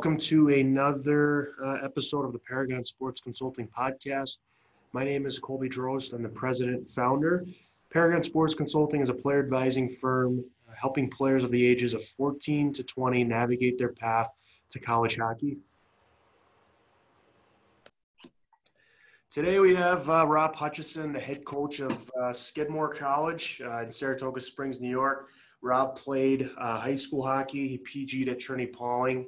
Welcome to another uh, episode of the Paragon Sports Consulting Podcast. My name is Colby Drost. I'm the president and founder. Paragon Sports Consulting is a player advising firm uh, helping players of the ages of 14 to 20 navigate their path to college hockey. Today we have uh, Rob Hutchison, the head coach of uh, Skidmore College uh, in Saratoga Springs, New York. Rob played uh, high school hockey. He PG'd at Trinity Pawling,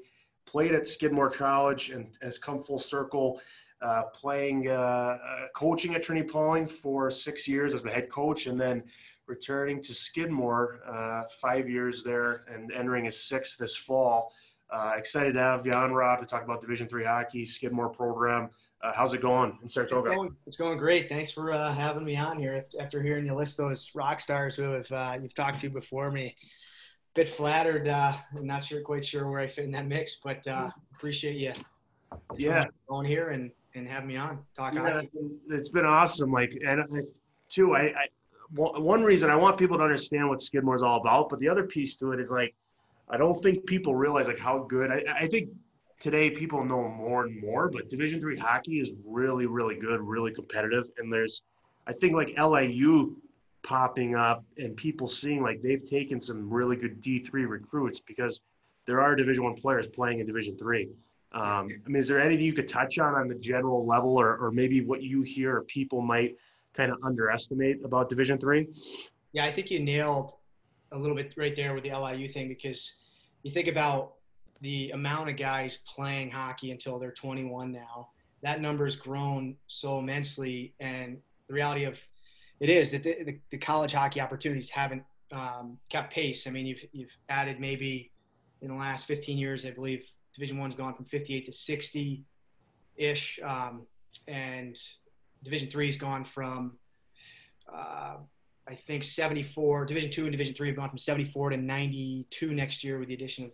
played at Skidmore College, and has come full circle, uh, playing, uh, uh, coaching at Trinity Pawling for six years as the head coach, and then returning to Skidmore uh, five years there and entering his sixth this fall. Uh, excited to have you on, Rob, to talk about Division three hockey, Skidmore program. Uh, how's it going in Saratoga? It's going, it's going great. Thanks for uh, having me on here. After hearing you list those rock stars who have uh, you've talked to before me, bit flattered. Uh, I'm not sure, quite sure where I fit in that mix, but uh, appreciate you. Yeah, going here and and having me on talk yeah, hockey. It's been awesome. Like, and I, too, I, I one reason I want people to understand what Skidmore is all about, but the other piece to it is like, I don't think people realize like how good. I, I think today people know more and more, but Division three hockey is really, really good, really competitive. And there's, I think like LIU popping up and people seeing like they've taken some really good D three recruits because there are Division one players playing in Division three. Um, I mean, is there anything you could touch on on the general level, or, or maybe what you hear people might kind of underestimate about Division three? Yeah, I think you nailed a little bit right there with the LIU thing because you think about the amount of guys playing hockey until they're 21 now. That number's grown so immensely, and the reality of it is that the, the, college hockey opportunities haven't um, kept pace. I mean, you've you've added maybe in the last 15 years, I believe Division One's gone from 58 to 60 ish, um, and Division Three's gone from uh, I think 74. Division Two and Division Three have gone from 74 to 92 next year with the addition of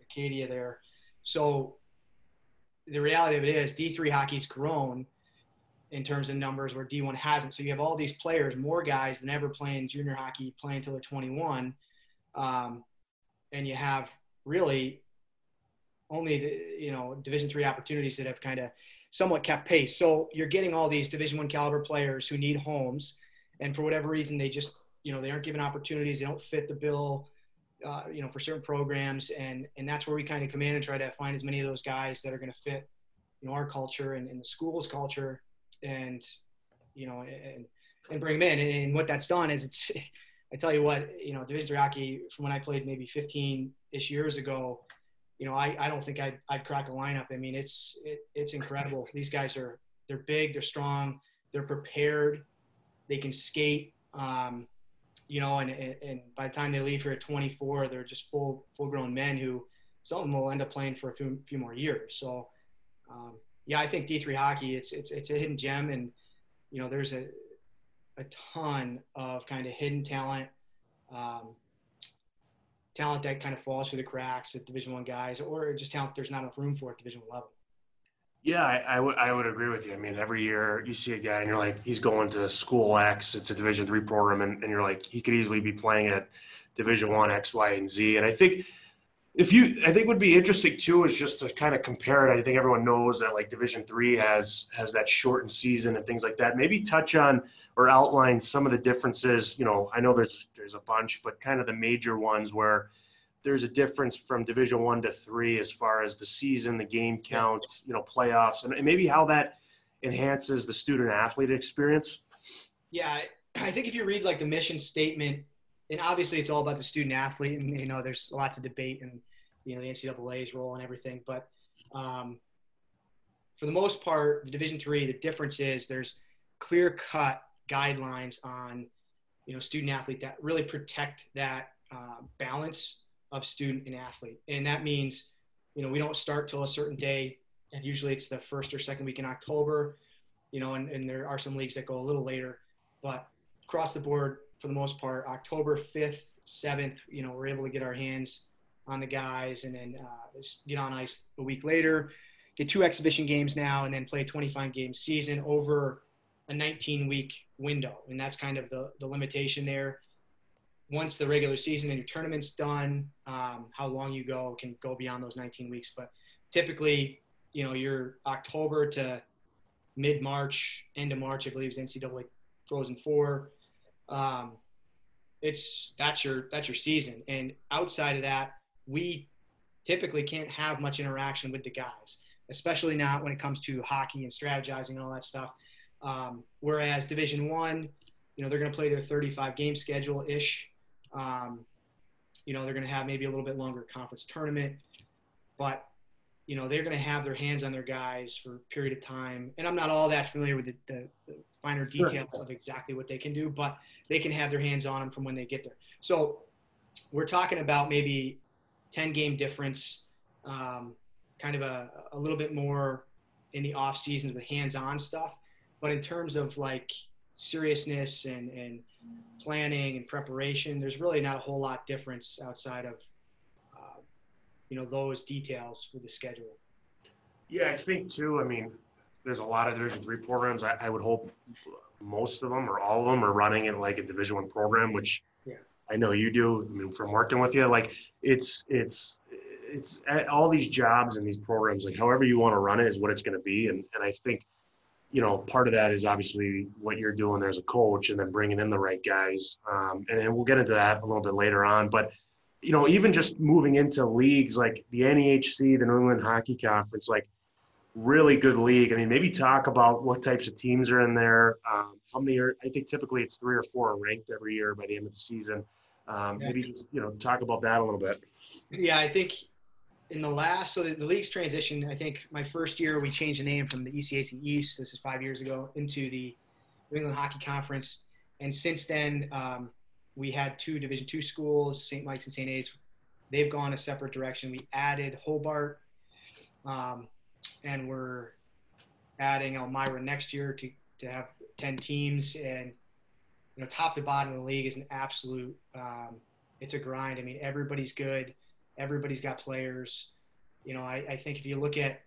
Acadia there. So the reality of it is D3 hockey's grown in terms of numbers where D1 hasn't. So you have all these players, more guys than ever playing junior hockey, playing until they're 21. Um, and you have really only the, you know, division three opportunities that have kind of somewhat kept pace. So you're getting all these division one caliber players who need homes. And for whatever reason, they just, you know, they aren't given opportunities. They don't fit the bill uh, you know, for certain programs, and and that's where we kind of come in and try to find as many of those guys that are going to fit, you know, our culture and, and the school's culture, and you know, and and bring them in. And, and what that's done is it's, I tell you what, you know, Division three hockey from when I played maybe 15 ish years ago, you know, I, I don't think I'd, I'd crack a lineup. I mean, it's it, it's incredible. These guys are they're big, they're strong, they're prepared, they can skate. Um, you know, and, and by the time they leave here at 24, they're just full full grown men who some of them will end up playing for a few, few more years. So, um, yeah, I think D3 hockey it's it's it's a hidden gem, and you know, there's a a ton of kind of hidden talent, um, talent that kind of falls through the cracks at Division One guys, or just talent there's not enough room for at Division level. Yeah, I, I would I would agree with you. I mean, every year you see a guy and you're like, he's going to school X. It's a Division three program, and, and you're like, he could easily be playing at Division one X, Y, and Z. And I think if you, I think would be interesting too is just to kind of compare it. I think everyone knows that like Division three has has that shortened season and things like that. Maybe touch on or outline some of the differences. You know, I know there's there's a bunch, but kind of the major ones where there's a difference from division one to three as far as the season the game count you know playoffs and maybe how that enhances the student athlete experience yeah i think if you read like the mission statement and obviously it's all about the student athlete and you know there's lots of debate and you know the ncaa's role and everything but um, for the most part the division three the difference is there's clear cut guidelines on you know student athlete that really protect that uh, balance of student and athlete. And that means, you know, we don't start till a certain day. And usually it's the first or second week in October, you know, and, and there are some leagues that go a little later. But across the board, for the most part, October 5th, 7th, you know, we're able to get our hands on the guys and then uh, get on ice a week later, get two exhibition games now, and then play a 25 game season over a 19 week window. And that's kind of the, the limitation there once the regular season and your tournament's done, um, how long you go can go beyond those 19 weeks. But typically, you know, you're October to mid March, end of March, I believe is NCAA Frozen Four. Um, it's that's your that's your season, and outside of that, we typically can't have much interaction with the guys, especially not when it comes to hockey and strategizing and all that stuff. Um, whereas Division One, you know, they're going to play their 35 game schedule ish. Um, you know, they're going to have maybe a little bit longer conference tournament, but you know they're going to have their hands on their guys for a period of time. And I'm not all that familiar with the, the, the finer details sure. of exactly what they can do, but they can have their hands on them from when they get there. So we're talking about maybe 10 game difference, um, kind of a, a little bit more in the off seasons with hands-on stuff. But in terms of like seriousness and, and planning and preparation, there's really not a whole lot difference outside of, uh, you know, those details with the schedule. Yeah, I think too. I mean, there's a lot of Division three programs. I, I, would hope most of them or all of them are running in like a Division one program, which yeah. I know you do. I mean, from working with you, like it's it's it's all these jobs and these programs. Like however you want to run it is what it's going to be. And and I think you know, part of that is obviously what you're doing there as a coach and then bringing in the right guys. Um, and, and, we'll get into that a little bit later on. But, you know, even just moving into leagues like the NEHC, the New England Hockey Conference, like really good league. I mean, maybe talk about what types of teams are in there. Um, how many are, I think typically it's three or four are ranked every year by the end of the season. Um, maybe just, you know, talk about that a little bit. Yeah, I think in the last, so the, the, league's transition, I think my first year we changed the name from the ECAC East, this is five years ago, into the New England Hockey Conference. And since then, um, we had two Division two schools, St. Mike's and St. A's. They've gone a separate direction. We added Hobart, um, and we're adding Elmira next year to, to have 10 teams. And, you know, top to bottom of the league is an absolute, um, it's a grind. I mean, everybody's good Everybody's got players. You know, I, I think if you look at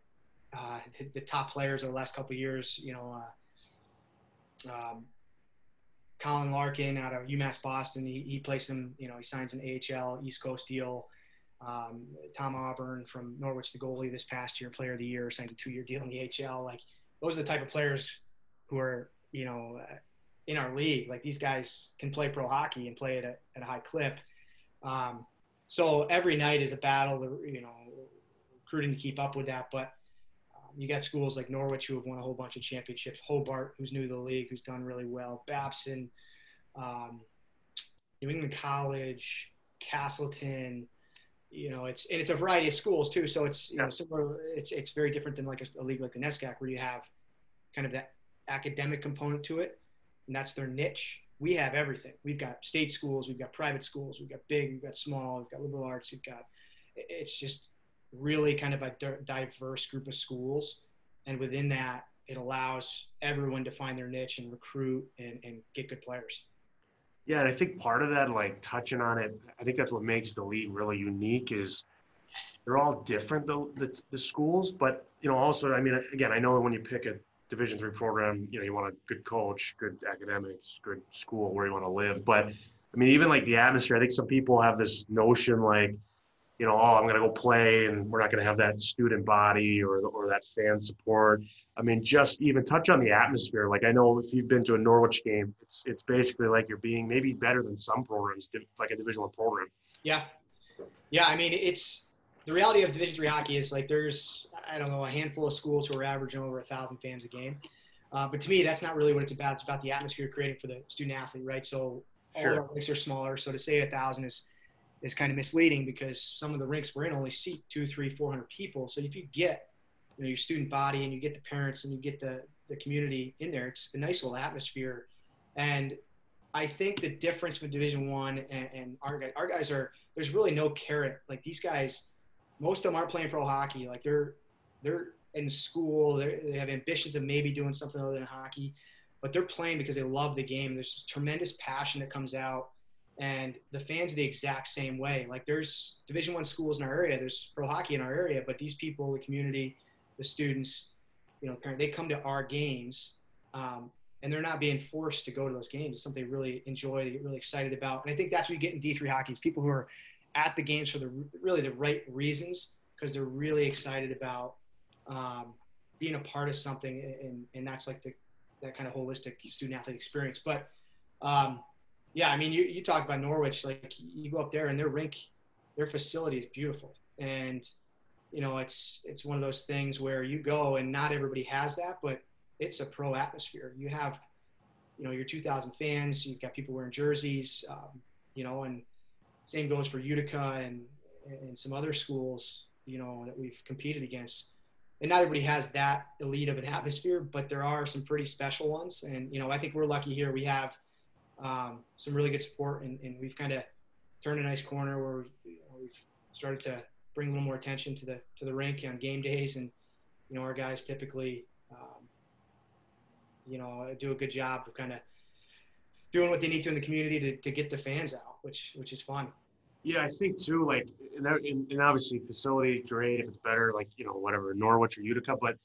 uh, the, the, top players of the last couple years, you know, uh, um, Colin Larkin out of UMass Boston, he, he plays some, you know, he signs an AHL East Coast deal. Um, Tom Aubrun from Norwich, the goalie this past year, player of the year, signed a two-year deal in the HL. Like those are the type of players who are, you know, uh, in our league. Like these guys can play pro hockey and play at a, at a high clip. Um, so every night is a battle, you know, recruiting to keep up with that. But um, you got schools like Norwich who have won a whole bunch of championships, Hobart, who's new to the league, who's done really well, Babson, um, New England College, Castleton. You know, it's and it's a variety of schools too. So it's you know similar. It's it's very different than like a, a league like the NESCAC where you have kind of that academic component to it, and that's their niche we have everything. We've got state schools, we've got private schools, we've got big, we've got small, we've got liberal arts, we've got. It's just really kind of a diverse group of schools, and within that, it allows everyone to find their niche and recruit and, and get good players. Yeah, and I think part of that, like touching on it, I think that's what makes the league really unique is they're all different, the, the, the schools, but you know, also, I mean, again, I know when you pick a division three program you know you want a good coach good academics good school where you want to live but i mean even like the atmosphere i think some people have this notion like you know oh i'm going to go play and we're not going to have that student body or, or that fan support i mean just even touch on the atmosphere like i know if you've been to a norwich game it's it's basically like you're being maybe better than some programs like a division one program yeah yeah i mean it's the reality of Division three hockey is like there's I don't know a handful of schools who are averaging over a thousand fans a game, uh, but to me that's not really what it's about. It's about the atmosphere created for the student athlete, right? So sure. all our rinks are smaller, so to say a thousand is is kind of misleading because some of the rinks we're in only seat two, three, four hundred people. So if you get you know, your student body and you get the parents and you get the the community in there, it's a nice little atmosphere, and I think the difference with Division One and, and our guys, our guys are there's really no carrot. Like these guys most of them aren't playing pro hockey. Like they're they're in school. They're, they have ambitions of maybe doing something other than hockey, but they're playing because they love the game. There's tremendous passion that comes out, and the fans are the exact same way. Like there's Division One schools in our area. There's pro hockey in our area, but these people, the community, the students, you know, they come to our games. Um, and they're not being forced to go to those games. It's something they really enjoy, they get really excited about. And I think that's what you get in D3 hockey is people who are at the games for the really the right reasons because they're really excited about um, being a part of something, and, and that's like the that kind of holistic student athlete experience. But um, yeah, I mean, you, you talk about Norwich, like you go up there and their rink, their facility is beautiful. And, you know, it's, it's one of those things where you go and not everybody has that, but it's a pro atmosphere. You have, you know, your 2000 fans, you've got people wearing jerseys, um, you know, and same goes for Utica and, and some other schools, you know, that we've competed against. And not everybody has that elite of an atmosphere, but there are some pretty special ones. And, you know, I think we're lucky here. We have um, some really good support, and, and we've kind of turned a nice corner where we've, we've started to bring a little more attention to the to the rink on game days, and you know, our guys typically, um, you know, do a good job of kind of doing what they need to in the community to, to get the fans out, which which is fun. Yeah, I think too. Like, and, and obviously facility great if it's better, like you know whatever Norwich or Utica. But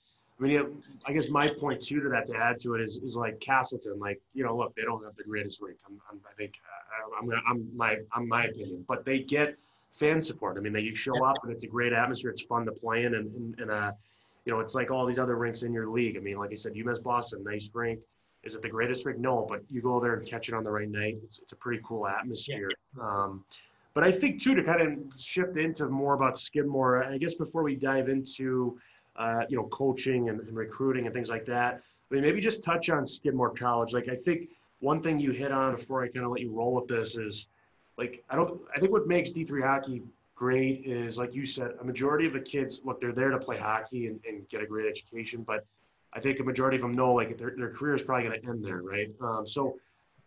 I mean, I guess my point too to that to add to it is, is like Castleton. Like, you know, look, they don't have the greatest rink. I'm, I'm i think uh, I'm, I'm my I'm my opinion, but they get fan support. I mean, they you show up and it's a great atmosphere. It's fun to play in, and and, and uh, you know, it's like all these other rinks in your league. I mean, like I said, UMass Boston, nice rink. Is it the greatest rink? No, but you go there and catch it on the right night. It's it's a pretty cool atmosphere. Yeah. Um, but I think too to kind of shift into more about Skidmore. I guess before we dive into uh, you know coaching and, and, recruiting and things like that, I mean maybe just touch on Skidmore College. Like I think one thing you hit on before I kind of let you roll with this is like I don't I think what makes D3 hockey great is like you said a majority of the kids look they're there to play hockey and, and get a great education, but I think a majority of them know like their, their career is probably going to end there, right? Um, so,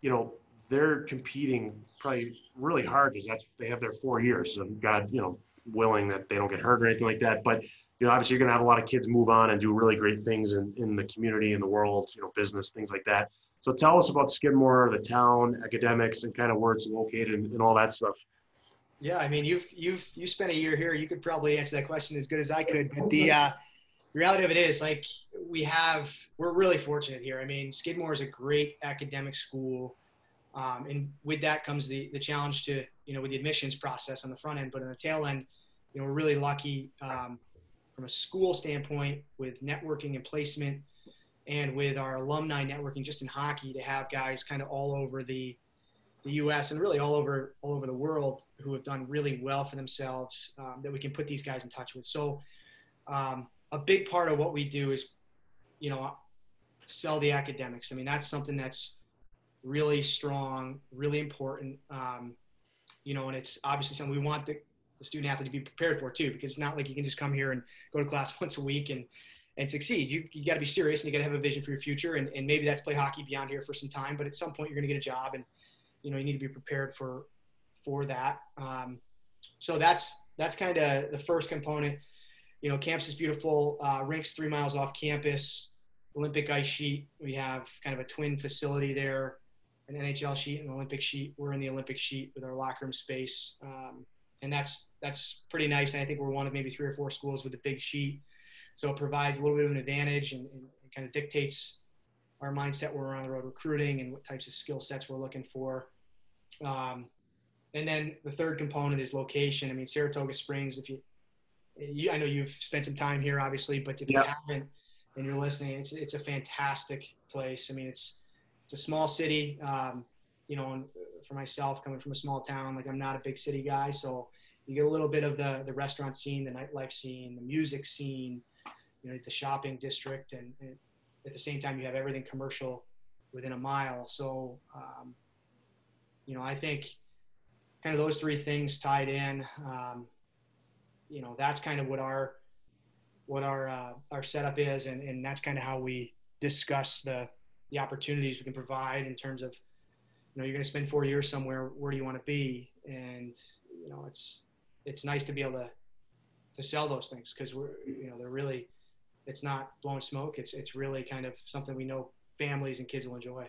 you know, they're competing probably really hard because that's they have their four years and God, you know, willing that they don't get hurt or anything like that. But you know, obviously you're going to have a lot of kids move on and do really great things in, in the community, in the world, you know, business, things like that. So tell us about Skidmore, the town, academics, and kind of where it's located and, and all that stuff. Yeah, I mean, you've you've you spent a year here. You could probably answer that question as good as I could. But the uh, reality of it is, like, we have we're really fortunate here. I mean, Skidmore is a great academic school. Um, and with that comes the, the challenge to, you know, with the admissions process on the front end, but on the tail end, you know, we're really lucky um, from a school standpoint with networking and placement and with our alumni networking just in hockey to have guys kind of all over the, the U.S. and really all over all over the world who have done really well for themselves um, that we can put these guys in touch with. So um, a big part of what we do is, you know, sell the academics. I mean, that's something that's really strong, really important. Um, you know, and it's obviously something we want the, the student athlete to be prepared for too, because it's not like you can just come here and go to class once a week and and succeed. You, you got to be serious and you got to have a vision for your future. And, and maybe that's play hockey beyond here for some time, but at some point you're going to get a job and, you know, you need to be prepared for, for that. Um, so that's, that's kind of the first component. You know, campus is beautiful. Uh, rinks three miles off campus, Olympic ice sheet. We have kind of a twin facility there an NHL sheet, and an Olympic sheet. We're in the Olympic sheet with our locker room space, um, and that's that's pretty nice. And I think we're one of maybe three or four schools with a big sheet, so it provides a little bit of an advantage and, and kind of dictates our mindset when we're on the road recruiting and what types of skill sets we're looking for. Um, and then the third component is location. I mean, Saratoga Springs. If you, you I know you've spent some time here, obviously, but if yep. you haven't and you're listening, it's it's a fantastic place. I mean, it's it's a small city. Um, you know, for myself, coming from a small town, like I'm not a big city guy, so you get a little bit of the the restaurant scene, the nightlife scene, the music scene, you know, the shopping district, and, and at the same time, you have everything commercial within a mile. So, um, you know, I think kind of those three things tied in. Um, you know, that's kind of what our what our uh, our setup is, and, and that's kind of how we discuss the the opportunities we can provide in terms of, know, you're going to spend four years somewhere. Where do you want to be? And you know, it's it's nice to be able to to sell those things because we're you know they're really it's not blowing smoke. It's it's really kind of something we know families and kids will enjoy.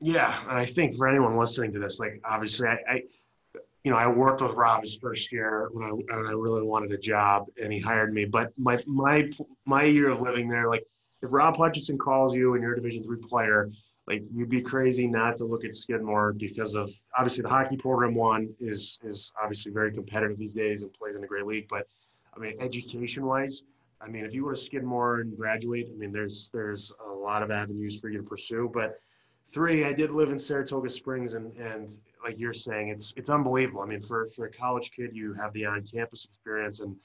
Yeah, and I think for anyone listening to this, like obviously, I, I you know, I worked with Rob his first year when I, when I really wanted a job, and he hired me. But my my my year of living there, like if Rob Hutchison calls you and you're a Division three player, like you'd be crazy not to look at Skidmore because of obviously the hockey program one is is obviously very competitive these days and plays in a great league. But I mean, education wise, I mean, if you go to Skidmore and graduate, I mean, there's there's a lot of avenues for you to pursue. But three, I did live in Saratoga Springs, and and like you're saying, it's it's unbelievable. I mean, for for a college kid, you have the on-campus experience, and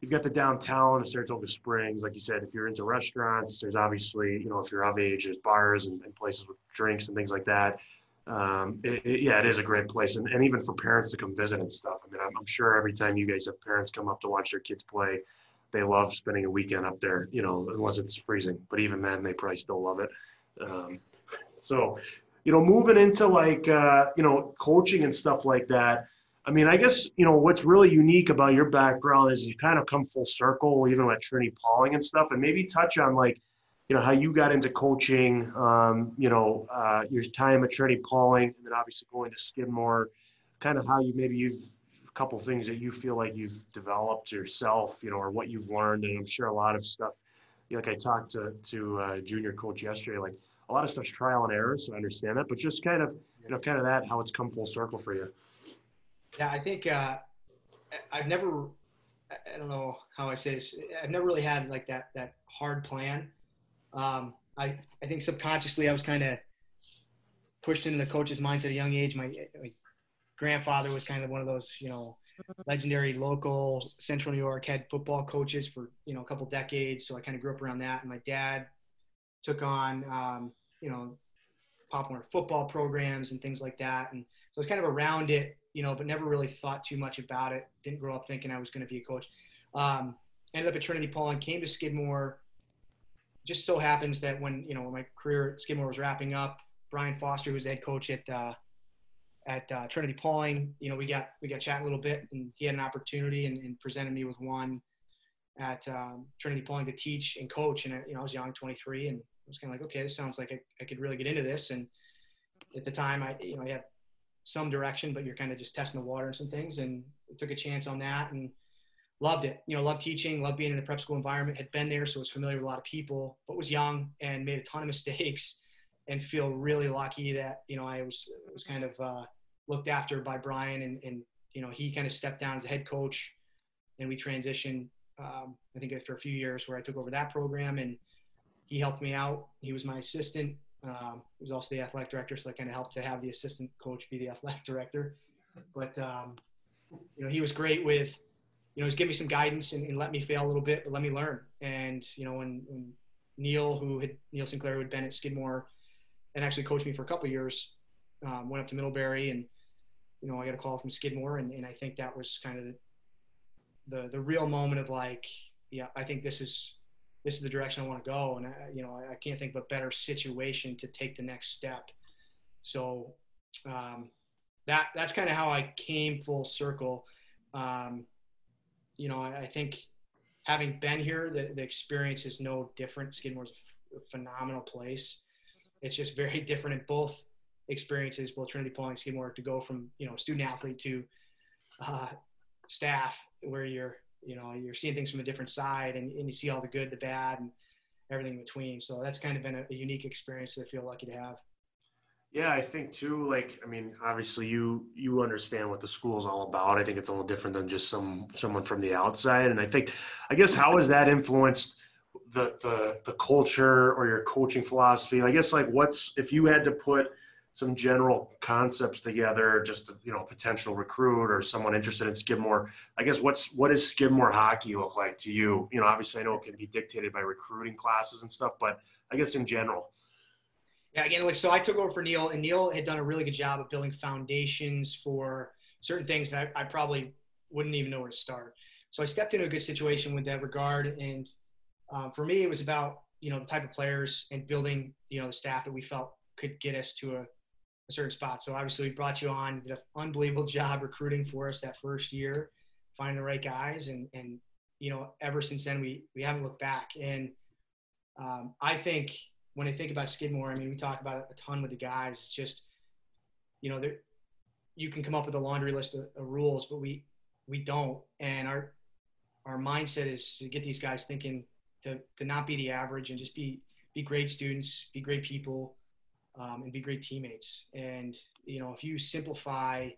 you've got the downtown of Saratoga Springs. Like you said, if you're into restaurants, there's obviously you know if you're of age, there's bars and, and places with drinks and things like that. Um, it, it, yeah, it is a great place, and, and even for parents to come visit and stuff. I mean, I'm, I'm sure every time you guys have parents come up to watch their kids play, they love spending a weekend up there. You know, unless it's freezing, but even then, they probably still love it. Um, so, you know, moving into like, uh, you know, coaching and stuff like that. I mean, I guess, you know, what's really unique about your background is you kind of come full circle, even with Trinity Pawling and stuff, and maybe touch on like, you know, how you got into coaching, um, you know, uh, your time at Trinity Pawling, and then obviously going to Skidmore, kind of how you maybe you've a couple things that you feel like you've developed yourself, you know, or what you've learned. And I'm sure a lot of stuff, you know, like I talked to, to uh, junior coach yesterday, like a lot of stuff's trial and error, so I understand that. But just kind of, you know, kind of that how it's come full circle for you. Yeah, I think uh, I've never. I don't know how I say this. I've never really had like that that hard plan. Um, I I think subconsciously I was kind of pushed into the coach's mindset at a young age. My, my grandfather was kind of one of those, you know, legendary local Central New York head football coaches for you know a couple decades. So I kind of grew up around that. And my dad took on, um, you know, popular football programs and things like that. And so I was kind of around it, you know, but never really thought too much about it. Didn't grow up thinking I was going to be a coach. Um, ended up at Trinity Pawling came to Skidmore. Just so happens that when you know when my career at Skidmore was wrapping up, Brian Foster, who's the head coach at uh, at uh, Trinity Pawling, you know, we got we got chatting a little bit, and he had an opportunity and, and presented me with one at um, Trinity Pawling to teach and coach. And you know, I was young, 23, and I was kind of like, okay, this sounds like I, I could really get into this. And at the time, I you know I had some direction, but you're kind of just testing the water and some things, and took a chance on that and loved it. You know, loved teaching, loved being in the prep school environment. Had been there, so was familiar with a lot of people, but was young and made a ton of mistakes. And feel really lucky that you know I was was kind of uh, looked after by Brian, and, and you know he kind of stepped down as a head coach, and we transitioned. Um, I think after a few years where I took over that program, and he helped me out. He was my assistant. Um, he was also the athletic director, so I kind of helped to have the assistant coach be the athletic director. But um, you know, he was great with, you know, he's giving me some guidance and, and, let me fail a little bit, but let me learn. And you know, when, when Neil, who had Neil Sinclair, who had been at Skidmore, and actually coached me for a couple years, um, went up to Middlebury, and you know, I got a call from Skidmore, and, and I think that was kind of the, the the real moment of like, yeah, I think this is this is the direction I want to go. And I, you know, I, I can't think of a better situation to take the next step. So um, that that's kind of how I came full circle. Um, you know, I, I, think having been here, the, the experience is no different. Skidmore's a phenomenal place. It's just very different in both experiences, both Trinity Pawling and Skidmore, to go from you know student athlete to uh, staff, where you're you know you're seeing things from a different side and, and you see all the good the bad and everything in between. So that's kind of been a, a unique experience that i feel lucky to have. Yeah i think too like i mean obviously you you understand what the school is all about. I think it's a little different than just some someone from the outside. And i think i guess how has that influenced the the the culture or your coaching philosophy? I guess like what's if you had to put some general concepts together, just a, you know, potential recruit or someone interested in Skidmore. I guess what's what does Skidmore hockey look like to you? You know, obviously I know it can be dictated by recruiting classes and stuff, but I guess in general. Yeah, again, like so I took over for Neil, and Neil had done a really good job of building foundations for certain things that I, probably wouldn't even know where to start. So I stepped into a good situation with that regard, and um, for me, it was about you know the type of players and building you know the staff that we felt could get us to a a certain spot. So obviously we brought you on, did an unbelievable job recruiting for us that first year, finding the right guys, and and you know ever since then we we haven't looked back. And um, I think when I think about Skidmore, I mean we talk about it a ton with the guys. It's just you know you can come up with a laundry list of, of rules, but we we don't. And our our mindset is to get these guys thinking to to not be the average and just be be great students, be great people um, and be great teammates. And you know, if you simplify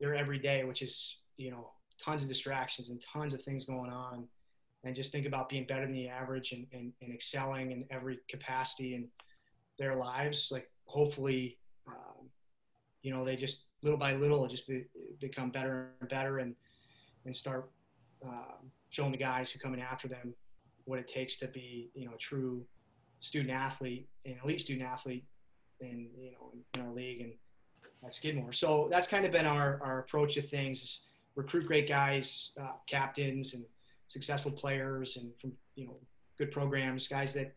their everyday, which is you know tons of distractions and tons of things going on, and just think about being better than the average and, and, and excelling in every capacity in their lives, like hopefully, um, you know, they just little by little just be, become better and better and and start um, showing the guys who come in after them what it takes to be you know a true student athlete an elite student athlete in you know in our league and at Skidmore. So that's kind of been our our approach to things: recruit great guys, uh, captains, and successful players, and from you know good programs, guys that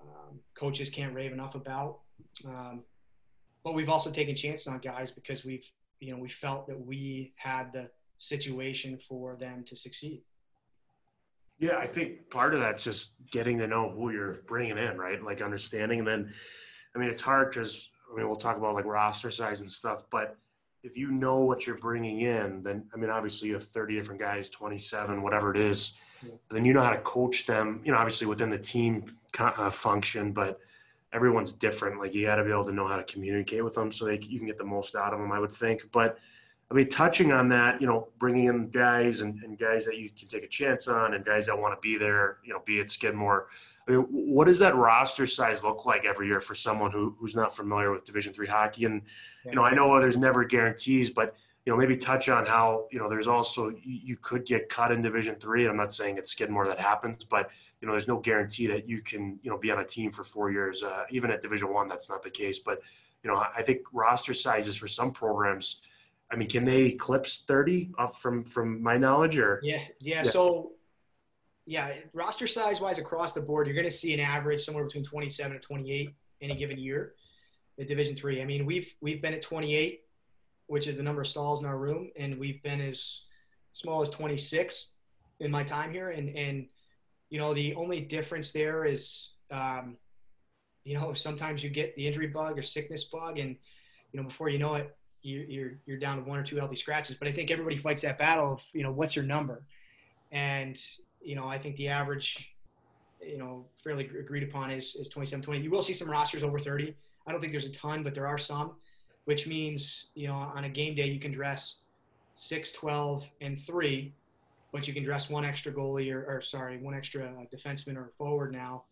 um, coaches can't rave enough about. Um, but we've also taken chances on guys because we've you know we felt that we had the situation for them to succeed. Yeah, I think part of that's just getting to know who you're bringing in, right? Like understanding. And then, I mean, it's hard because I mean, we'll talk about like roster size and stuff, but if you know what you're bringing in, then I mean, obviously you have 30 different guys, 27, whatever it is. Yeah. Then you know how to coach them. You know, obviously within the team uh, function, but everyone's different. Like you got to be able to know how to communicate with them so they you can get the most out of them. I would think, but I mean, touching on that, you know, bringing in guys and, and guys that you can take a chance on and guys that want to be there, you know, be it Skidmore. I mean, what does that roster size look like every year for someone who, who's not familiar with Division three hockey? And, you know, I know there's never guarantees, but, you know, maybe touch on how, you know, there's also, you could get cut in Division three. I'm not saying it's Skidmore that happens, but, you know, there's no guarantee that you can, you know, be on a team for four years. Uh, even at Division one, that's not the case. But, you know, I think roster sizes for some programs – I mean, can they eclipse 30 off from from my knowledge or yeah, yeah, yeah. So yeah, roster size wise across the board, you're gonna see an average somewhere between 27 and 28 any given year. The division three. I mean, we've we've been at 28, which is the number of stalls in our room, and we've been as small as 26 in my time here. And and you know, the only difference there is um, you know, sometimes you get the injury bug or sickness bug and you know, before you know it, you, you're you're down to one or two healthy scratches. But I think everybody fights that battle of you know what's your number, and you know I think the average, you know, fairly agreed upon is is 27, 20. You will see some rosters over 30. I don't think there's a ton, but there are some, which means you know on a game day you can dress six, 12, and three, but you can dress one extra goalie or, or sorry, one extra uh, defenseman or forward now.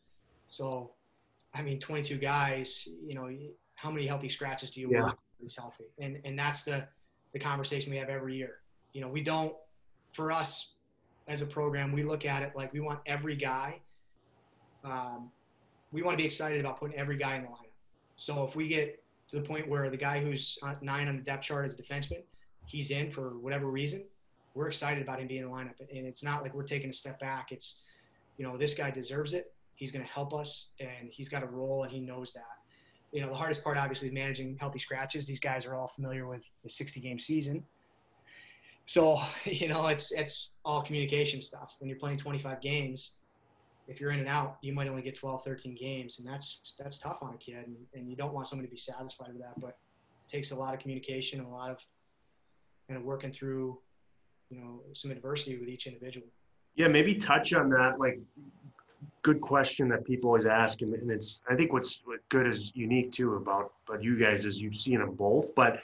So, I mean, 22 guys. You know, how many healthy scratches do you yeah. want? he's healthy. And and that's the the conversation we have every year. You know, we don't for us as a program, we look at it like we want every guy. Um, we want to be excited about putting every guy in the lineup. So if we get to the point where the guy who's nine on the depth chart is a defenseman, he's in for whatever reason, we're excited about him being in the lineup. And it's not like we're taking a step back. It's, you know, this guy deserves it. He's going to help us, and he's got a role, and he knows that you know, the hardest part obviously is managing healthy scratches. These guys are all familiar with the 60 game season. So, you know, it's, it's all communication stuff. When you're playing 25 games, if you're in and out, you might only get 12, 13 games. And that's, that's tough on a kid. And, and you don't want somebody to be satisfied with that, but it takes a lot of communication, and a lot of kind of working through, you know, some adversity with each individual. Yeah, maybe touch on that. Like good question that people always ask, and, and it's I think what's what good is unique too about but you guys is you've seen them both, but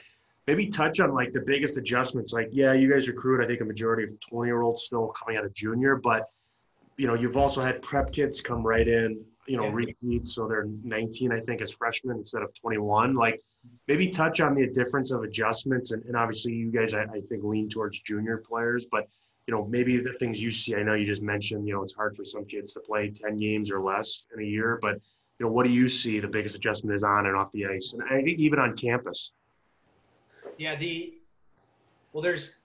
maybe touch on like the biggest adjustments. Like, yeah, you guys recruit I think a majority of twenty year olds still coming out of junior, but you know you've also had prep kids come right in, you know, yeah. repeats, so they're 19 I think as freshmen instead of 21. Like maybe touch on the difference of adjustments, and, and obviously you guys I, I think lean towards junior players, but you know, maybe the things you see, I know you just mentioned, you know, it's hard for some kids to play 10 games or less in a year, but, you know, what do you see the biggest adjustment is on and off the ice? And I think even on campus. Yeah, the, well, there's,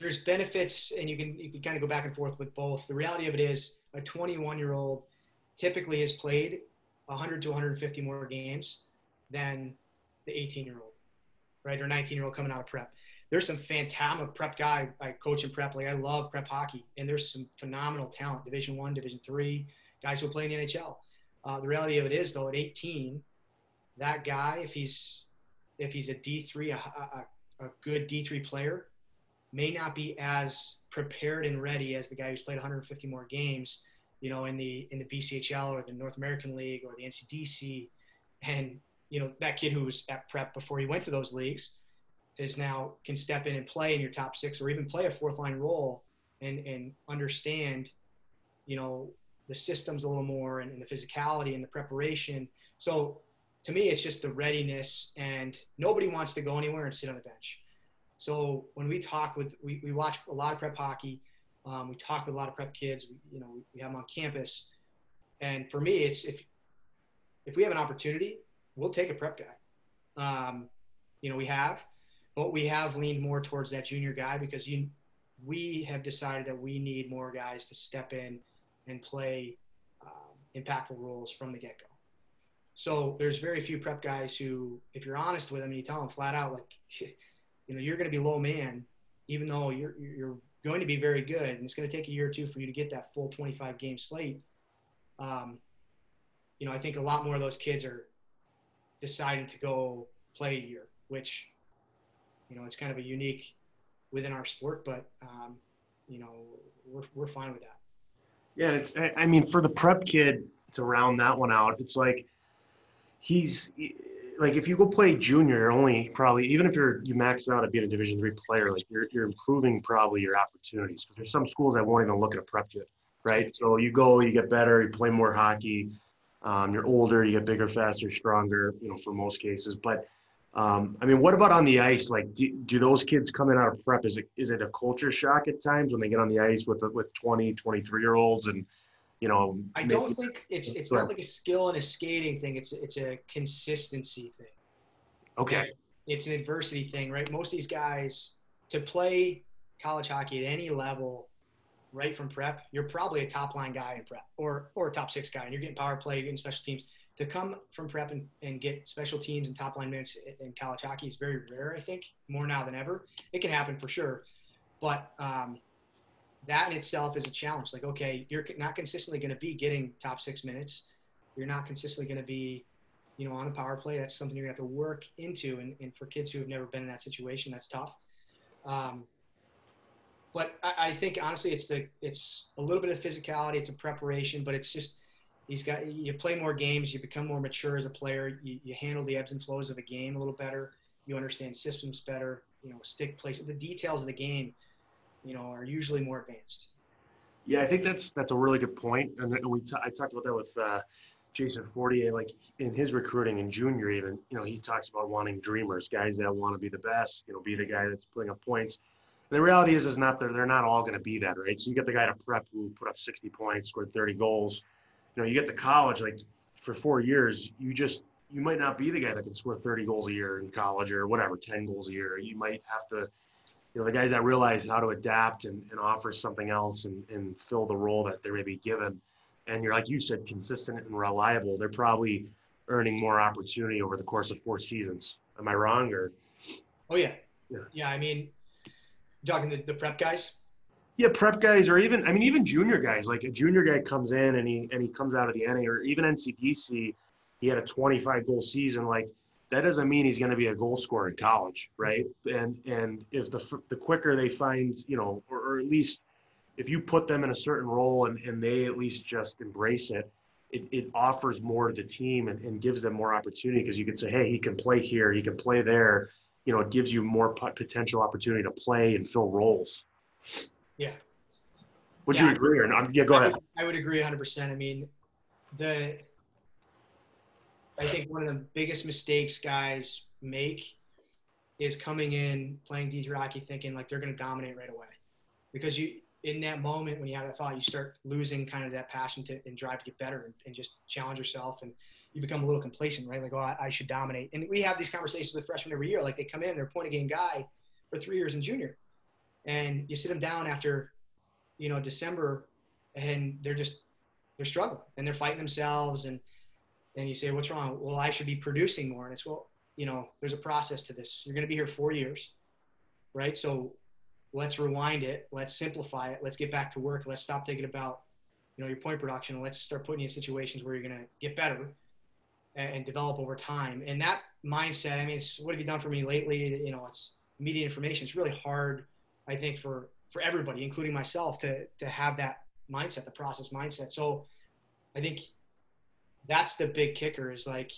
there's benefits and you can, you can kind of go back and forth with both. The reality of it is a 21 year old typically has played 100 to 150 more games than the 18 year old, right? Or 19 year old coming out of prep there's some fantastic prep guy. I coach in prep. Like I love prep hockey, and there's some phenomenal talent. Division one, Division three, guys who play in the NHL. Uh, the reality of it is, though, at 18, that guy, if he's if he's a D3, a, a, a good D3 player, may not be as prepared and ready as the guy who's played 150 more games, you know, in the in the BCHL or the North American League or the NCDC, and you know, that kid who was at prep before he went to those leagues is now can step in and play in your top six or even play a fourth line role and, and understand, you know, the systems a little more and, and the physicality and the preparation. So to me, it's just the readiness and nobody wants to go anywhere and sit on the bench. So when we talk with, we, we watch a lot of prep hockey. Um, we talk with a lot of prep kids. We, you know, we have them on campus. And for me, it's if, if we have an opportunity, we'll take a prep guy. Um, you know, we have, but we have leaned more towards that junior guy because you, we have decided that we need more guys to step in and play um, impactful roles from the get go. So there's very few prep guys who, if you're honest with them you tell them flat out, like, you know, you're going to be low man, even though you're you're going to be very good, and it's going to take a year or two for you to get that full 25 game slate. Um, you know, I think a lot more of those kids are deciding to go play a year, which, you know, it's kind of a unique within our sport, but um, you know, we're we're fine with that. Yeah, it's. I mean, for the prep kid to round that one out, it's like he's like if you go play junior, you're only probably even if you're you max out at being a Division three player, like you're you're improving probably your opportunities. Because there's some schools that won't even look at a prep kid, right? So you go, you get better, you play more hockey. Um, you're older, you get bigger, faster, stronger. You know, for most cases, but. Um, I mean, what about on the ice? Like, do, do those kids coming out of prep, is it, is it a culture shock at times when they get on the ice with, with 20, 23 year olds and, you know, I don't think it's it's not like a skill and a skating thing. It's it's a consistency thing. Okay. It's an adversity thing, right? Most of these guys to play college hockey at any level, right from prep, you're probably a top line guy in prep or or a top six guy, and you're getting power play, you're getting special teams. To come from prep and, and get special teams and top line minutes in college hockey is very rare. I think more now than ever. It can happen for sure, but um, that in itself is a challenge. Like, okay, you're not consistently going to be getting top six minutes. You're not consistently going to be, you know, on a power play. That's something you're going to have to work into. And, and for kids who have never been in that situation, that's tough. Um, but I, I, think honestly, it's the it's a little bit of physicality. It's a preparation, but it's just he's got you play more games, you become more mature as a player. You, you handle the ebbs and flows of a game a little better. You understand systems better. You know, stick place the details of the game you know, are usually more advanced. Yeah, I think that's that's a really good point. and we t- I talked about that with uh, Jason Fortier, like in his recruiting in junior, even you know he talks about wanting dreamers, guys that want to be the best, you know, be the guy that's putting up points. And the reality is, is not they're they're not all going to be that, right? So you get the guy to prep who put up 60 points, scored 30 goals. You know, you get to college, like for four years, you just you might not be the guy that can score 30 goals a year in college or whatever, 10 goals a year. You might have to you know, the guys that realize how to adapt and, and offer something else and, and fill the role that they may be given. And you're, like you said, consistent and reliable. They're probably earning more opportunity over the course of four seasons. Am I wrong or? Oh yeah. Yeah. Yeah. I mean, talking the, the prep guys. Yeah, prep guys, or even I mean, even junior guys. Like a junior guy comes in and he and he comes out of the NA or even NCDC, he had a 25 goal season. Like that doesn't mean he's going to be a goal scorer in college, right? And and if the the quicker they find, you know, or, or at least if you put them in a certain role and, and they at least just embrace it, it, it offers more to the team and, and gives them more opportunity because you can say, hey, he can play here, he can play there. You know, it gives you more potential opportunity to play and fill roles. Yeah. Would yeah, you agree or not? Yeah, go I ahead. Would, I would agree 100%. I mean, the I think one of the biggest mistakes guys make is coming in playing D3 hockey thinking like they're going to dominate right away. Because you, in that moment when you have that thought, you start losing kind of that passion to, and drive to get better and, and, just challenge yourself. And you become a little complacent, right? Like, oh, I, I, should dominate. And we have these conversations with freshmen every year. Like they come in, they're a point of game guy for three years in junior. And you sit them down after, you know, December and they're just, they're struggling and they're fighting themselves and, and you say, what's wrong? Well, I should be producing more. And it's, well, you know, there's a process to this. You're going to be here four years, right? So let's rewind it. Let's simplify it. Let's get back to work. Let's stop thinking about, you know, your point production. Let's start putting you in situations where you're going to get better and, and develop over time. And that mindset, I mean, it's, what have you done for me lately? You know, it's media information. It's really hard, I think, for, for everybody, including myself, to, to have that mindset, the process mindset. So I think that's the big kicker is like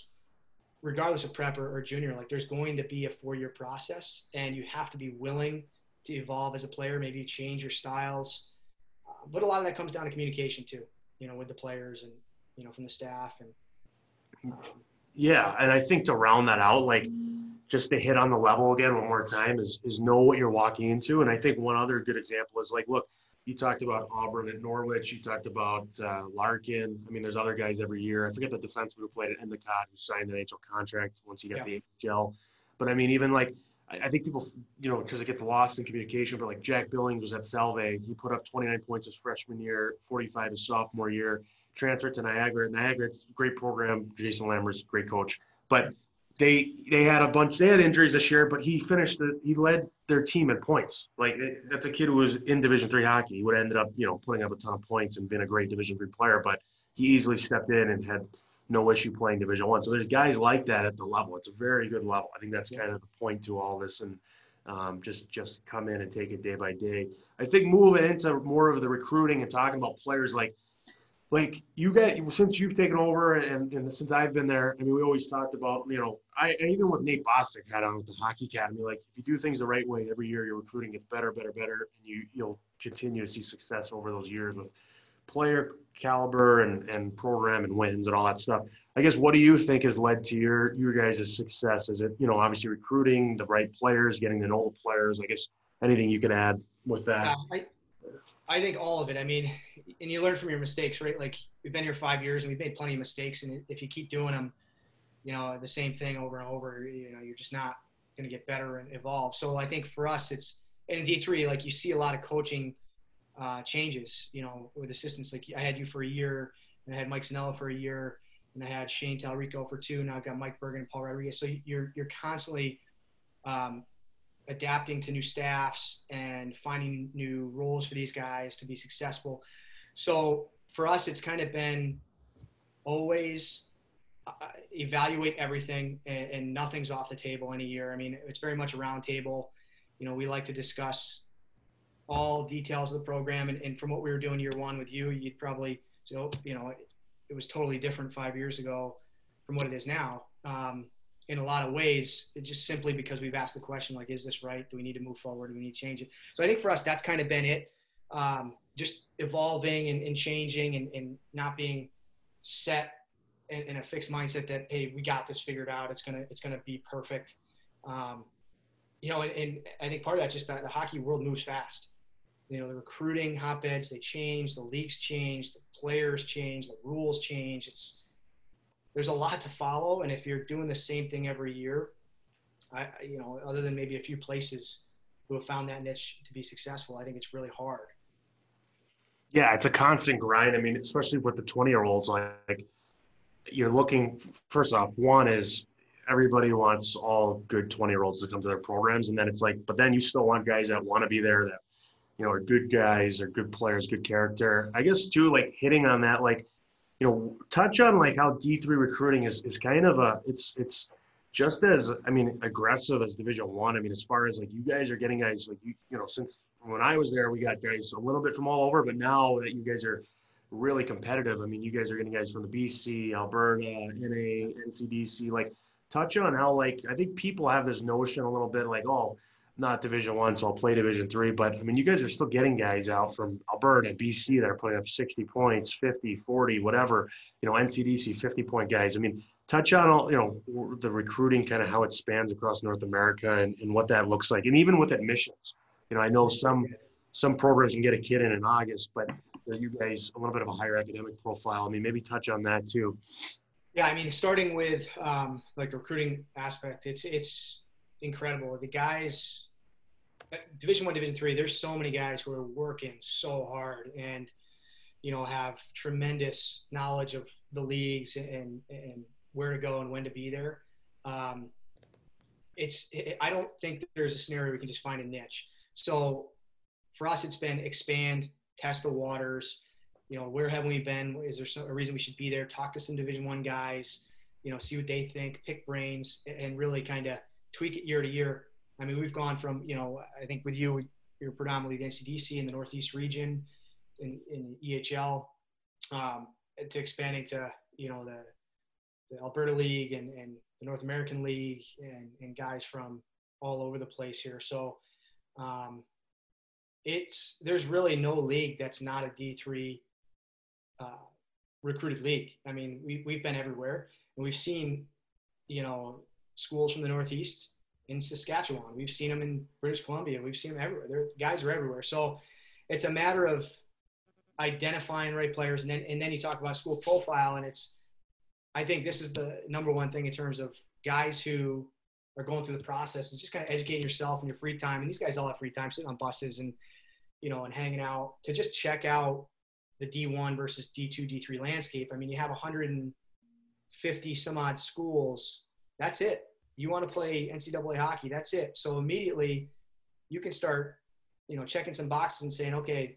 regardless of prep or, or junior, like there's going to be a four year process, and you have to be willing to evolve as a player, maybe change your styles. Uh, but a lot of that comes down to communication too, you know, with the players and you know from the staff and. Um, yeah, and I think to round that out, like just to hit on the level again one more time is is know what you're walking into. And I think one other good example is like, look, you talked about Aubrun at Norwich. You talked about uh, Larkin. I mean, there's other guys every year. I forget the defenseman who played at Endicott who signed an NHL contract once he got yeah. the AHL. But I mean, even like I, I think people, you know, because it gets lost in communication. But like Jack Billings was at Salve. He put up 29 points his freshman year, 45 his sophomore year. Transferred to Niagara. Niagara, it's a great program. Jason Lammers great coach. But they they had a bunch they had injuries this year but he finished the, he led their team in points. Like that's a kid who was in division three hockey. He would have ended up you know putting up a ton of points and been a great division three player but he easily stepped in and had no issue playing division one. So there's guys like that at the level. It's a very good level. I think that's kind of the point to all this and um, just just come in and take it day by day. I think moving into more of the recruiting and talking about players like like you get since you've taken over and, and since I've been there, I mean, we always talked about, you know, I even with Nate Bostic had on with the hockey academy, like if you do things the right way, every year your recruiting gets better, better, better, and you you'll continue to see success over those years with player caliber and, and program and wins and all that stuff. I guess what do you think has led to your your guys' success? Is it, you know, obviously recruiting the right players, getting to know the players? I guess anything you can add with that. Yeah, I, I think all of it. I mean, and you learn from your mistakes, right? Like we've been here five years and we've made plenty of mistakes, and if you keep doing them, you know, the same thing over and over, you know, you're just not going to get better and evolve. So I think for us, it's in D three, like you see a lot of coaching uh, changes, you know, with assistants. Like I had you for a year, and I had Mike Zanella for a year, and I had Shane Talrico for two. Now I've got Mike Bergen and Paul Rodriguez. So you're you're constantly um, adapting to new staffs and finding new roles for these guys to be successful. So for us, it's kind of been always uh, evaluate everything and, and, nothing's off the table any year. I mean, it's very much a round table. You know, we like to discuss all details of the program. And, and from what we were doing year one with you, you'd probably, so, you know, it, it was totally different five years ago from what it is now. Um, in a lot of ways, just simply because we've asked the question, like, is this right? Do we need to move forward? Do we need to change it? So I think for us, that's kind of been it. Um, just evolving and, and changing and, and, not being set in, in, a fixed mindset that, hey, we got this figured out. It's to, it's to be perfect. Um, you know, and, and, I think part of that just that the hockey world moves fast. You know, the recruiting hotbeds, they change, the leagues change, the players change, the rules change. It's, there's a lot to follow. And if you're doing the same thing every year, I, you know, other than maybe a few places who have found that niche to be successful, I think it's really hard. Yeah, it's a constant grind. I mean, especially with the 20 year olds, like you're looking, first off, one is everybody wants all good 20 year olds to come to their programs. And then it's like, but then you still want guys that want to be there that, you know, are good guys or good players, good character. I guess too, like hitting on that, like, you know, touch on like how D three recruiting is is kind of a it's it's just as I mean aggressive as Division One. I. I mean, as far as like you guys are getting guys like you you know since when I was there, we got guys a little bit from all over, but now that you guys are really competitive, I mean, you guys are getting guys from the BC, Alberta, NA, NCDC. Like, touch on how like I think people have this notion a little bit like, oh, not Division One, so I'll play Division Three. But I mean, you guys are still getting guys out from Alberta, BC that are putting up 60 points, 50, 40, whatever. You know, NCDC 50 point guys. I mean, touch on all you know the recruiting, kind of how it spans across North America and, and what that looks like, and even with admissions. You know, I know some some programs can get a kid in in August, but you guys a little bit of a higher academic profile. I mean, maybe touch on that too. Yeah, I mean, starting with um, like the recruiting aspect, it's it's incredible. The guys, Division One, Division Three, there's so many guys who are working so hard and you know have tremendous knowledge of the leagues and and where to go and when to be there. Um, it's it, I don't think there's a scenario we can just find a niche. So for us, it's been expand, test the waters. You know, where have we been? Is there some, a reason we should be there? Talk to some Division One guys. You know, see what they think, pick brains, and really kind of tweak it year to year. I mean, we've gone from, you know, I think with you, you're predominantly the NCDC in the Northeast region, in, in EHL, um, to expanding to, you know, the, the Alberta League and, and the North American League and, and guys from all over the place here. So um, it's there's really no league that's not a D3 uh, recruited league. I mean, we, we've been everywhere and we've seen, you know, schools from the Northeast in Saskatchewan. We've seen them in British Columbia. We've seen them everywhere. Guys are everywhere. So it's a matter of identifying right players. And then, and then you talk about school profile and it's, I think this is the number one thing in terms of guys who are going through the process is just kind of educating yourself in your free time. And these guys all have free time sitting on buses and, you know, and hanging out to just check out the D1 versus D2, D3 landscape. I mean, you have 150 some odd schools. That's it. You want to play NCAA hockey. That's it. So immediately you can start, you know, checking some boxes and saying, okay,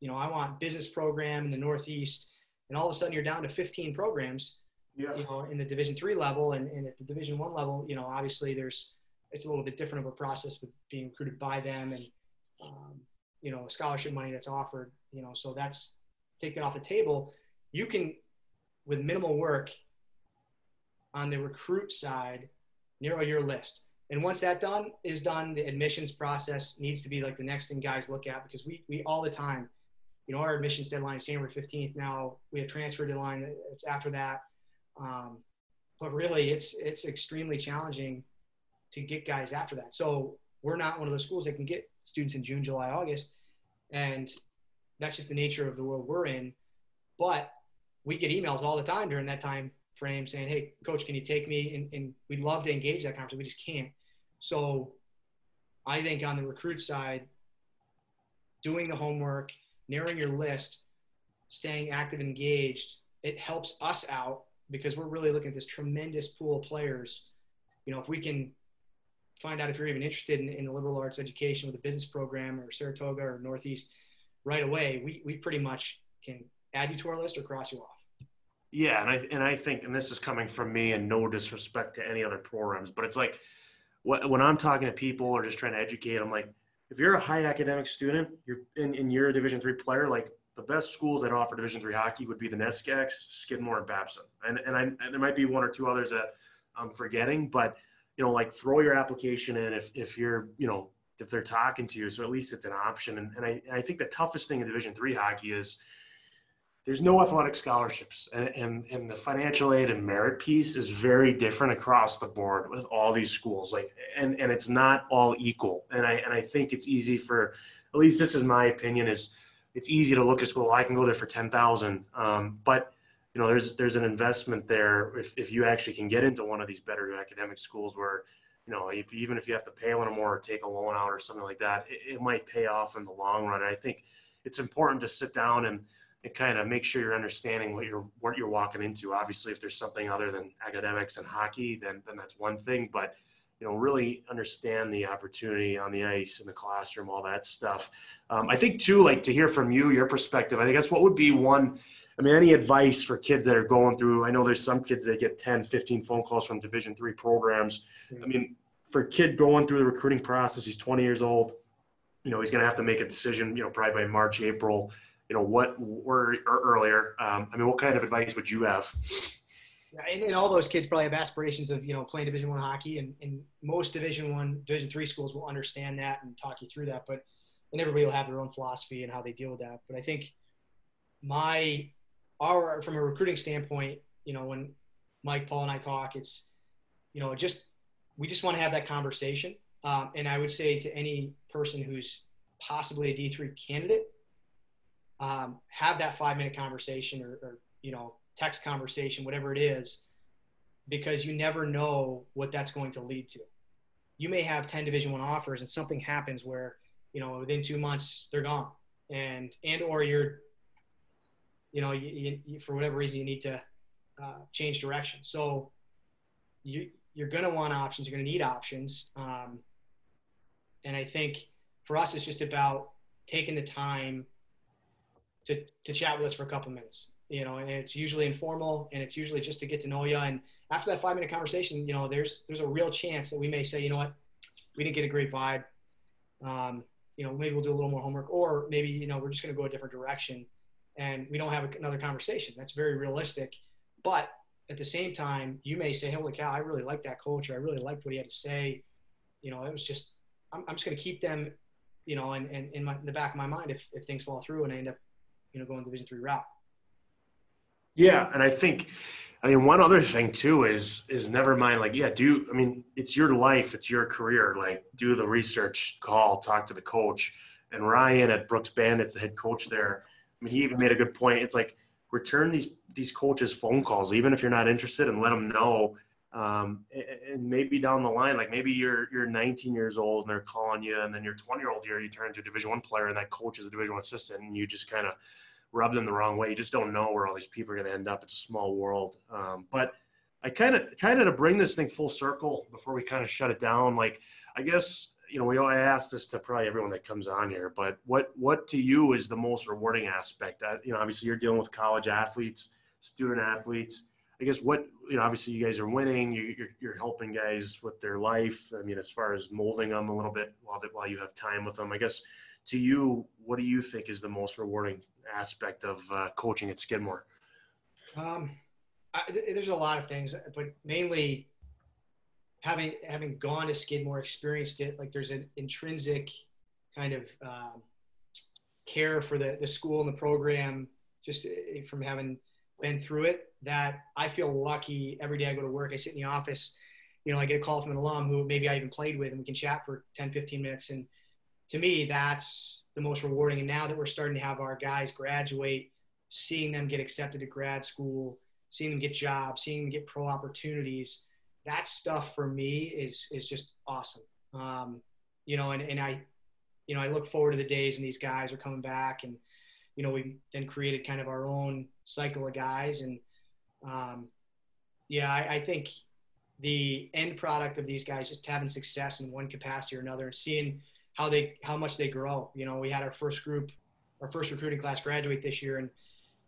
you know, I want business program in the Northeast. And all of a sudden you're down to 15 programs yeah. you know, in the Division three level, and, and at the Division one level, you know, obviously there's it's a little bit different of a process with being recruited by them, and um, you know, scholarship money that's offered, you know, so that's taken off the table. You can, with minimal work, on the recruit side, narrow your list. And once that done is done, the admissions process needs to be like the next thing guys look at because we we all the time, you know, our admissions deadline is January 15th. Now we have transfer deadline. It's after that. Um, but really, it's it's extremely challenging to get guys after that. So we're not one of those schools that can get students in June, July, August, and that's just the nature of the world we're in. But we get emails all the time during that time frame saying, "Hey, coach, can you take me?" And, and we'd love to engage that conversation. We just can't. So I think on the recruit side, doing the homework, narrowing your list, staying active engaged, it helps us out because we're really looking at this tremendous pool of players. You know, if we can find out if you're even interested in, in a liberal arts education with a business program or Saratoga or Northeast right away, we, we pretty much can add you to our list or cross you off. Yeah, and I and I think, and this is coming from me, and no disrespect to any other programs, but it's like when I'm talking to people or just trying to educate, I'm like, if you're a high academic student, you're in, and you're a Division three player, like the best schools that offer Division three hockey would be the NESCACs, Skidmore, and Babson. And and, I, and there might be one or two others that I'm forgetting, but you know, like throw your application in if if you're you know if they're talking to you, so at least it's an option. And, and I, I think the toughest thing in Division three hockey is there's no athletic scholarships and, and, and the financial aid and merit piece is very different across the board with all these schools like and, and it's not all equal and I, and I think it's easy for at least this is my opinion is it's easy to look at school. I can go there for ten thousand, um, but you know, there's there's an investment there if, if you actually can get into one of these better academic schools where, you know, if even if you have to pay a little more or take a loan out or something like that, it, it might pay off in the long run. And I think it's important to sit down and, and kind of make sure you're understanding what you're what you're walking into. Obviously, if there's something other than academics and hockey, then then that's one thing. But you know, really understand the opportunity on the ice in the classroom, all that stuff. Um, I think too, like to hear from you, your perspective. I guess what would be one, I mean, any advice for kids that are going through, I know there's some kids that get 10, 15 phone calls from division three programs. I mean, for a kid going through the recruiting process, he's 20 years old, you know, he's going to have to make a decision, you know, probably by March, April, you know, what or, earlier. Um, I mean, what kind of advice would you have? and, and all those kids probably have aspirations of you know playing Division One hockey, and, and most Division One, Division Three schools will understand that and talk you through that. But and everybody will have their own philosophy and how they deal with that. But I think my our from a recruiting standpoint, you know, when Mike, Paul, and I talk, it's you know just we just want to have that conversation. Um, and I would say to any person who's possibly a D three candidate, um, have that five minute conversation or, or you know text conversation, whatever it is, because you never know what that's going to lead to. You may have 10 division one offers and something happens where, you know, within two months they're gone and, and, or you're, you know, you, you, for whatever reason you need to uh, change direction. So you, you're going to want options. You're going to need options. Um, and I think for us, it's just about taking the time to, to chat with us for a couple minutes you know, and it's usually informal and it's usually just to get to know you. And after that five minute conversation, you know, there's there's a real chance that we may say, you know what, we didn't get a great vibe. Um, you know, maybe we'll do a little more homework, or maybe you know we're just going to go a different direction, and we don't have another conversation. That's very realistic. But at the same time, you may say, "Holy cow, I really like that coach, or I really liked what he had to say." You know, it was just I'm, I'm just going to keep them, you know, and in, in, in, in the back of my mind if, if things fall through and I end up, you know, going Division three route. Yeah, and I think, I mean, one other thing too is is never mind. Like, yeah, do I mean it's your life, it's your career. Like, do the research, call, talk to the coach. And Ryan at Brooks Bandits, the head coach there, I mean, he even made a good point. It's like return these these coaches phone calls, even if you're not interested, and let them know. Um, and maybe down the line, like maybe you're you're 19 years old and they're calling you, and then your 20 year old year you turn into a Division One player, and that coach is a Division One assistant, and you just kind of rub them the wrong way. You just don't know where all these people are going to end up. It's a small world. Um, but I kind of kind of to bring this thing full circle before we kind of shut it down. Like I guess you know we I asked this to probably everyone that comes on here, but what what to you is the most rewarding aspect? That you know obviously you're dealing with college athletes, student athletes. I guess what you know obviously you guys are winning. You, you're you're helping guys with their life. I mean as far as molding them a little bit while while you have time with them. I guess to you, what do you think is the most rewarding aspect of uh, coaching at Skidmore? Um, I, there's a lot of things, but mainly having having gone to Skidmore, experienced it. Like there's an intrinsic kind of um, care for the the school and the program, just eh, from having been through it. That I feel lucky every day I go to work. I sit in the office. You know, I get a call from an alum who maybe I even played with, and we can chat for 10, 15 minutes. And to me, that's the most rewarding. And now that we're starting to have our guys graduate, seeing them get accepted to grad school, seeing them get jobs, seeing them get pro opportunities, that stuff for me is is just awesome. Um, you know, and, and I, you know, I look forward to the days when these guys are coming back and, you know, we've then created kind of our own cycle of guys. And um, yeah, I, I think the end product of these guys just having success in one capacity or another and seeing how they how much they grow. You know, we had our first group, our first recruiting class graduate this year, and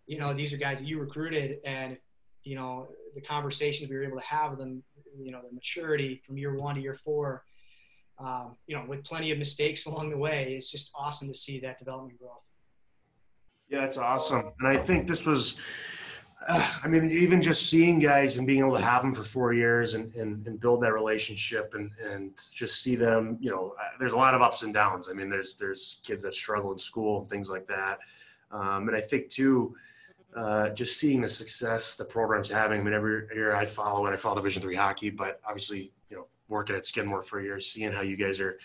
you know these are guys that you recruited, and you know the conversations we were able to have with them, you know, the maturity from year one to year four, um, you know, with plenty of mistakes along the way. It's just awesome to see that development growth. Yeah, it's awesome, and I think this was uh, I mean, even just seeing guys and being able to have them for four years and, and, and build that relationship and, and just see them, you know, there's a lot of ups and downs. I mean, there's, there's kids that struggle in school and things like that. Um, and I think too, uh, just seeing the success the program's having. I mean, every year I follow it. I follow Division three hockey, but obviously, you know, working at Skidmore for a year, seeing how you guys are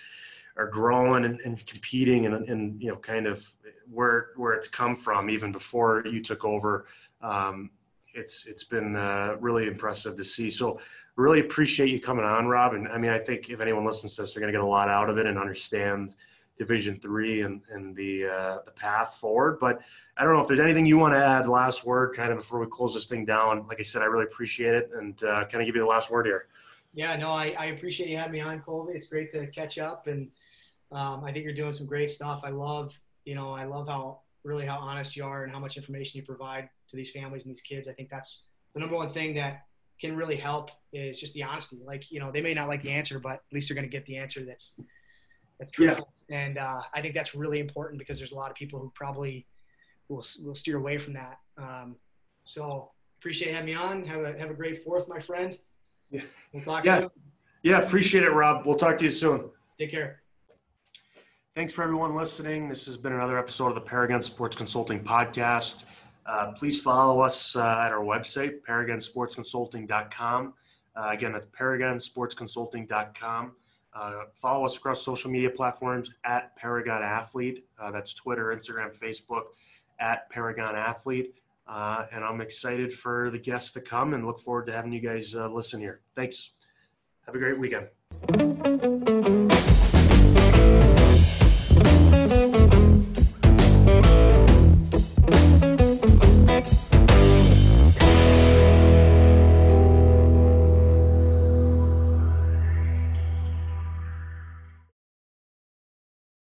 are growing and, and competing, and, and you know, kind of where where it's come from, even before you took over um, it's it's been uh, really impressive to see. So really appreciate you coming on, Rob. And I mean, I think if anyone listens to this, they're going to get a lot out of it and understand Division Three and and the uh, the path forward. But I don't know if there's anything you want to add. Last word, kind of before we close this thing down. Like I said, I really appreciate it, and uh, kind of give you the last word here. Yeah, no, I, I appreciate you having me on, Colby. It's great to catch up, and um, I think you're doing some great stuff. I love, you know, I love how really how honest you are and how much information you provide to these families and these kids. I think that's the number one thing that can really help is just the honesty. Like, you know, they may not like the answer, but at least they're going to get the answer that's that's truthful. Yeah. And uh, I think that's really important because there's a lot of people who probably will will steer away from that. Um, so appreciate having me on. Have a have a great fourth, my friend. Yeah. We'll talk yeah. soon. Yeah, appreciate it, Rob. We'll talk to you soon. Take care. Thanks for everyone listening. This has been another episode of the Paragon Sports Consulting Podcast. Uh, please follow us uh, at our website, paragonsportsconsulting.com. Uh, again, that's paragonsportsconsulting.com. Uh, follow us across social media platforms at Paragon Athlete. Uh, that's Twitter, Instagram, Facebook, at Paragon Athlete. Uh, and I'm excited for the guests to come and look forward to having you guys listen here. Thanks. Have a great weekend.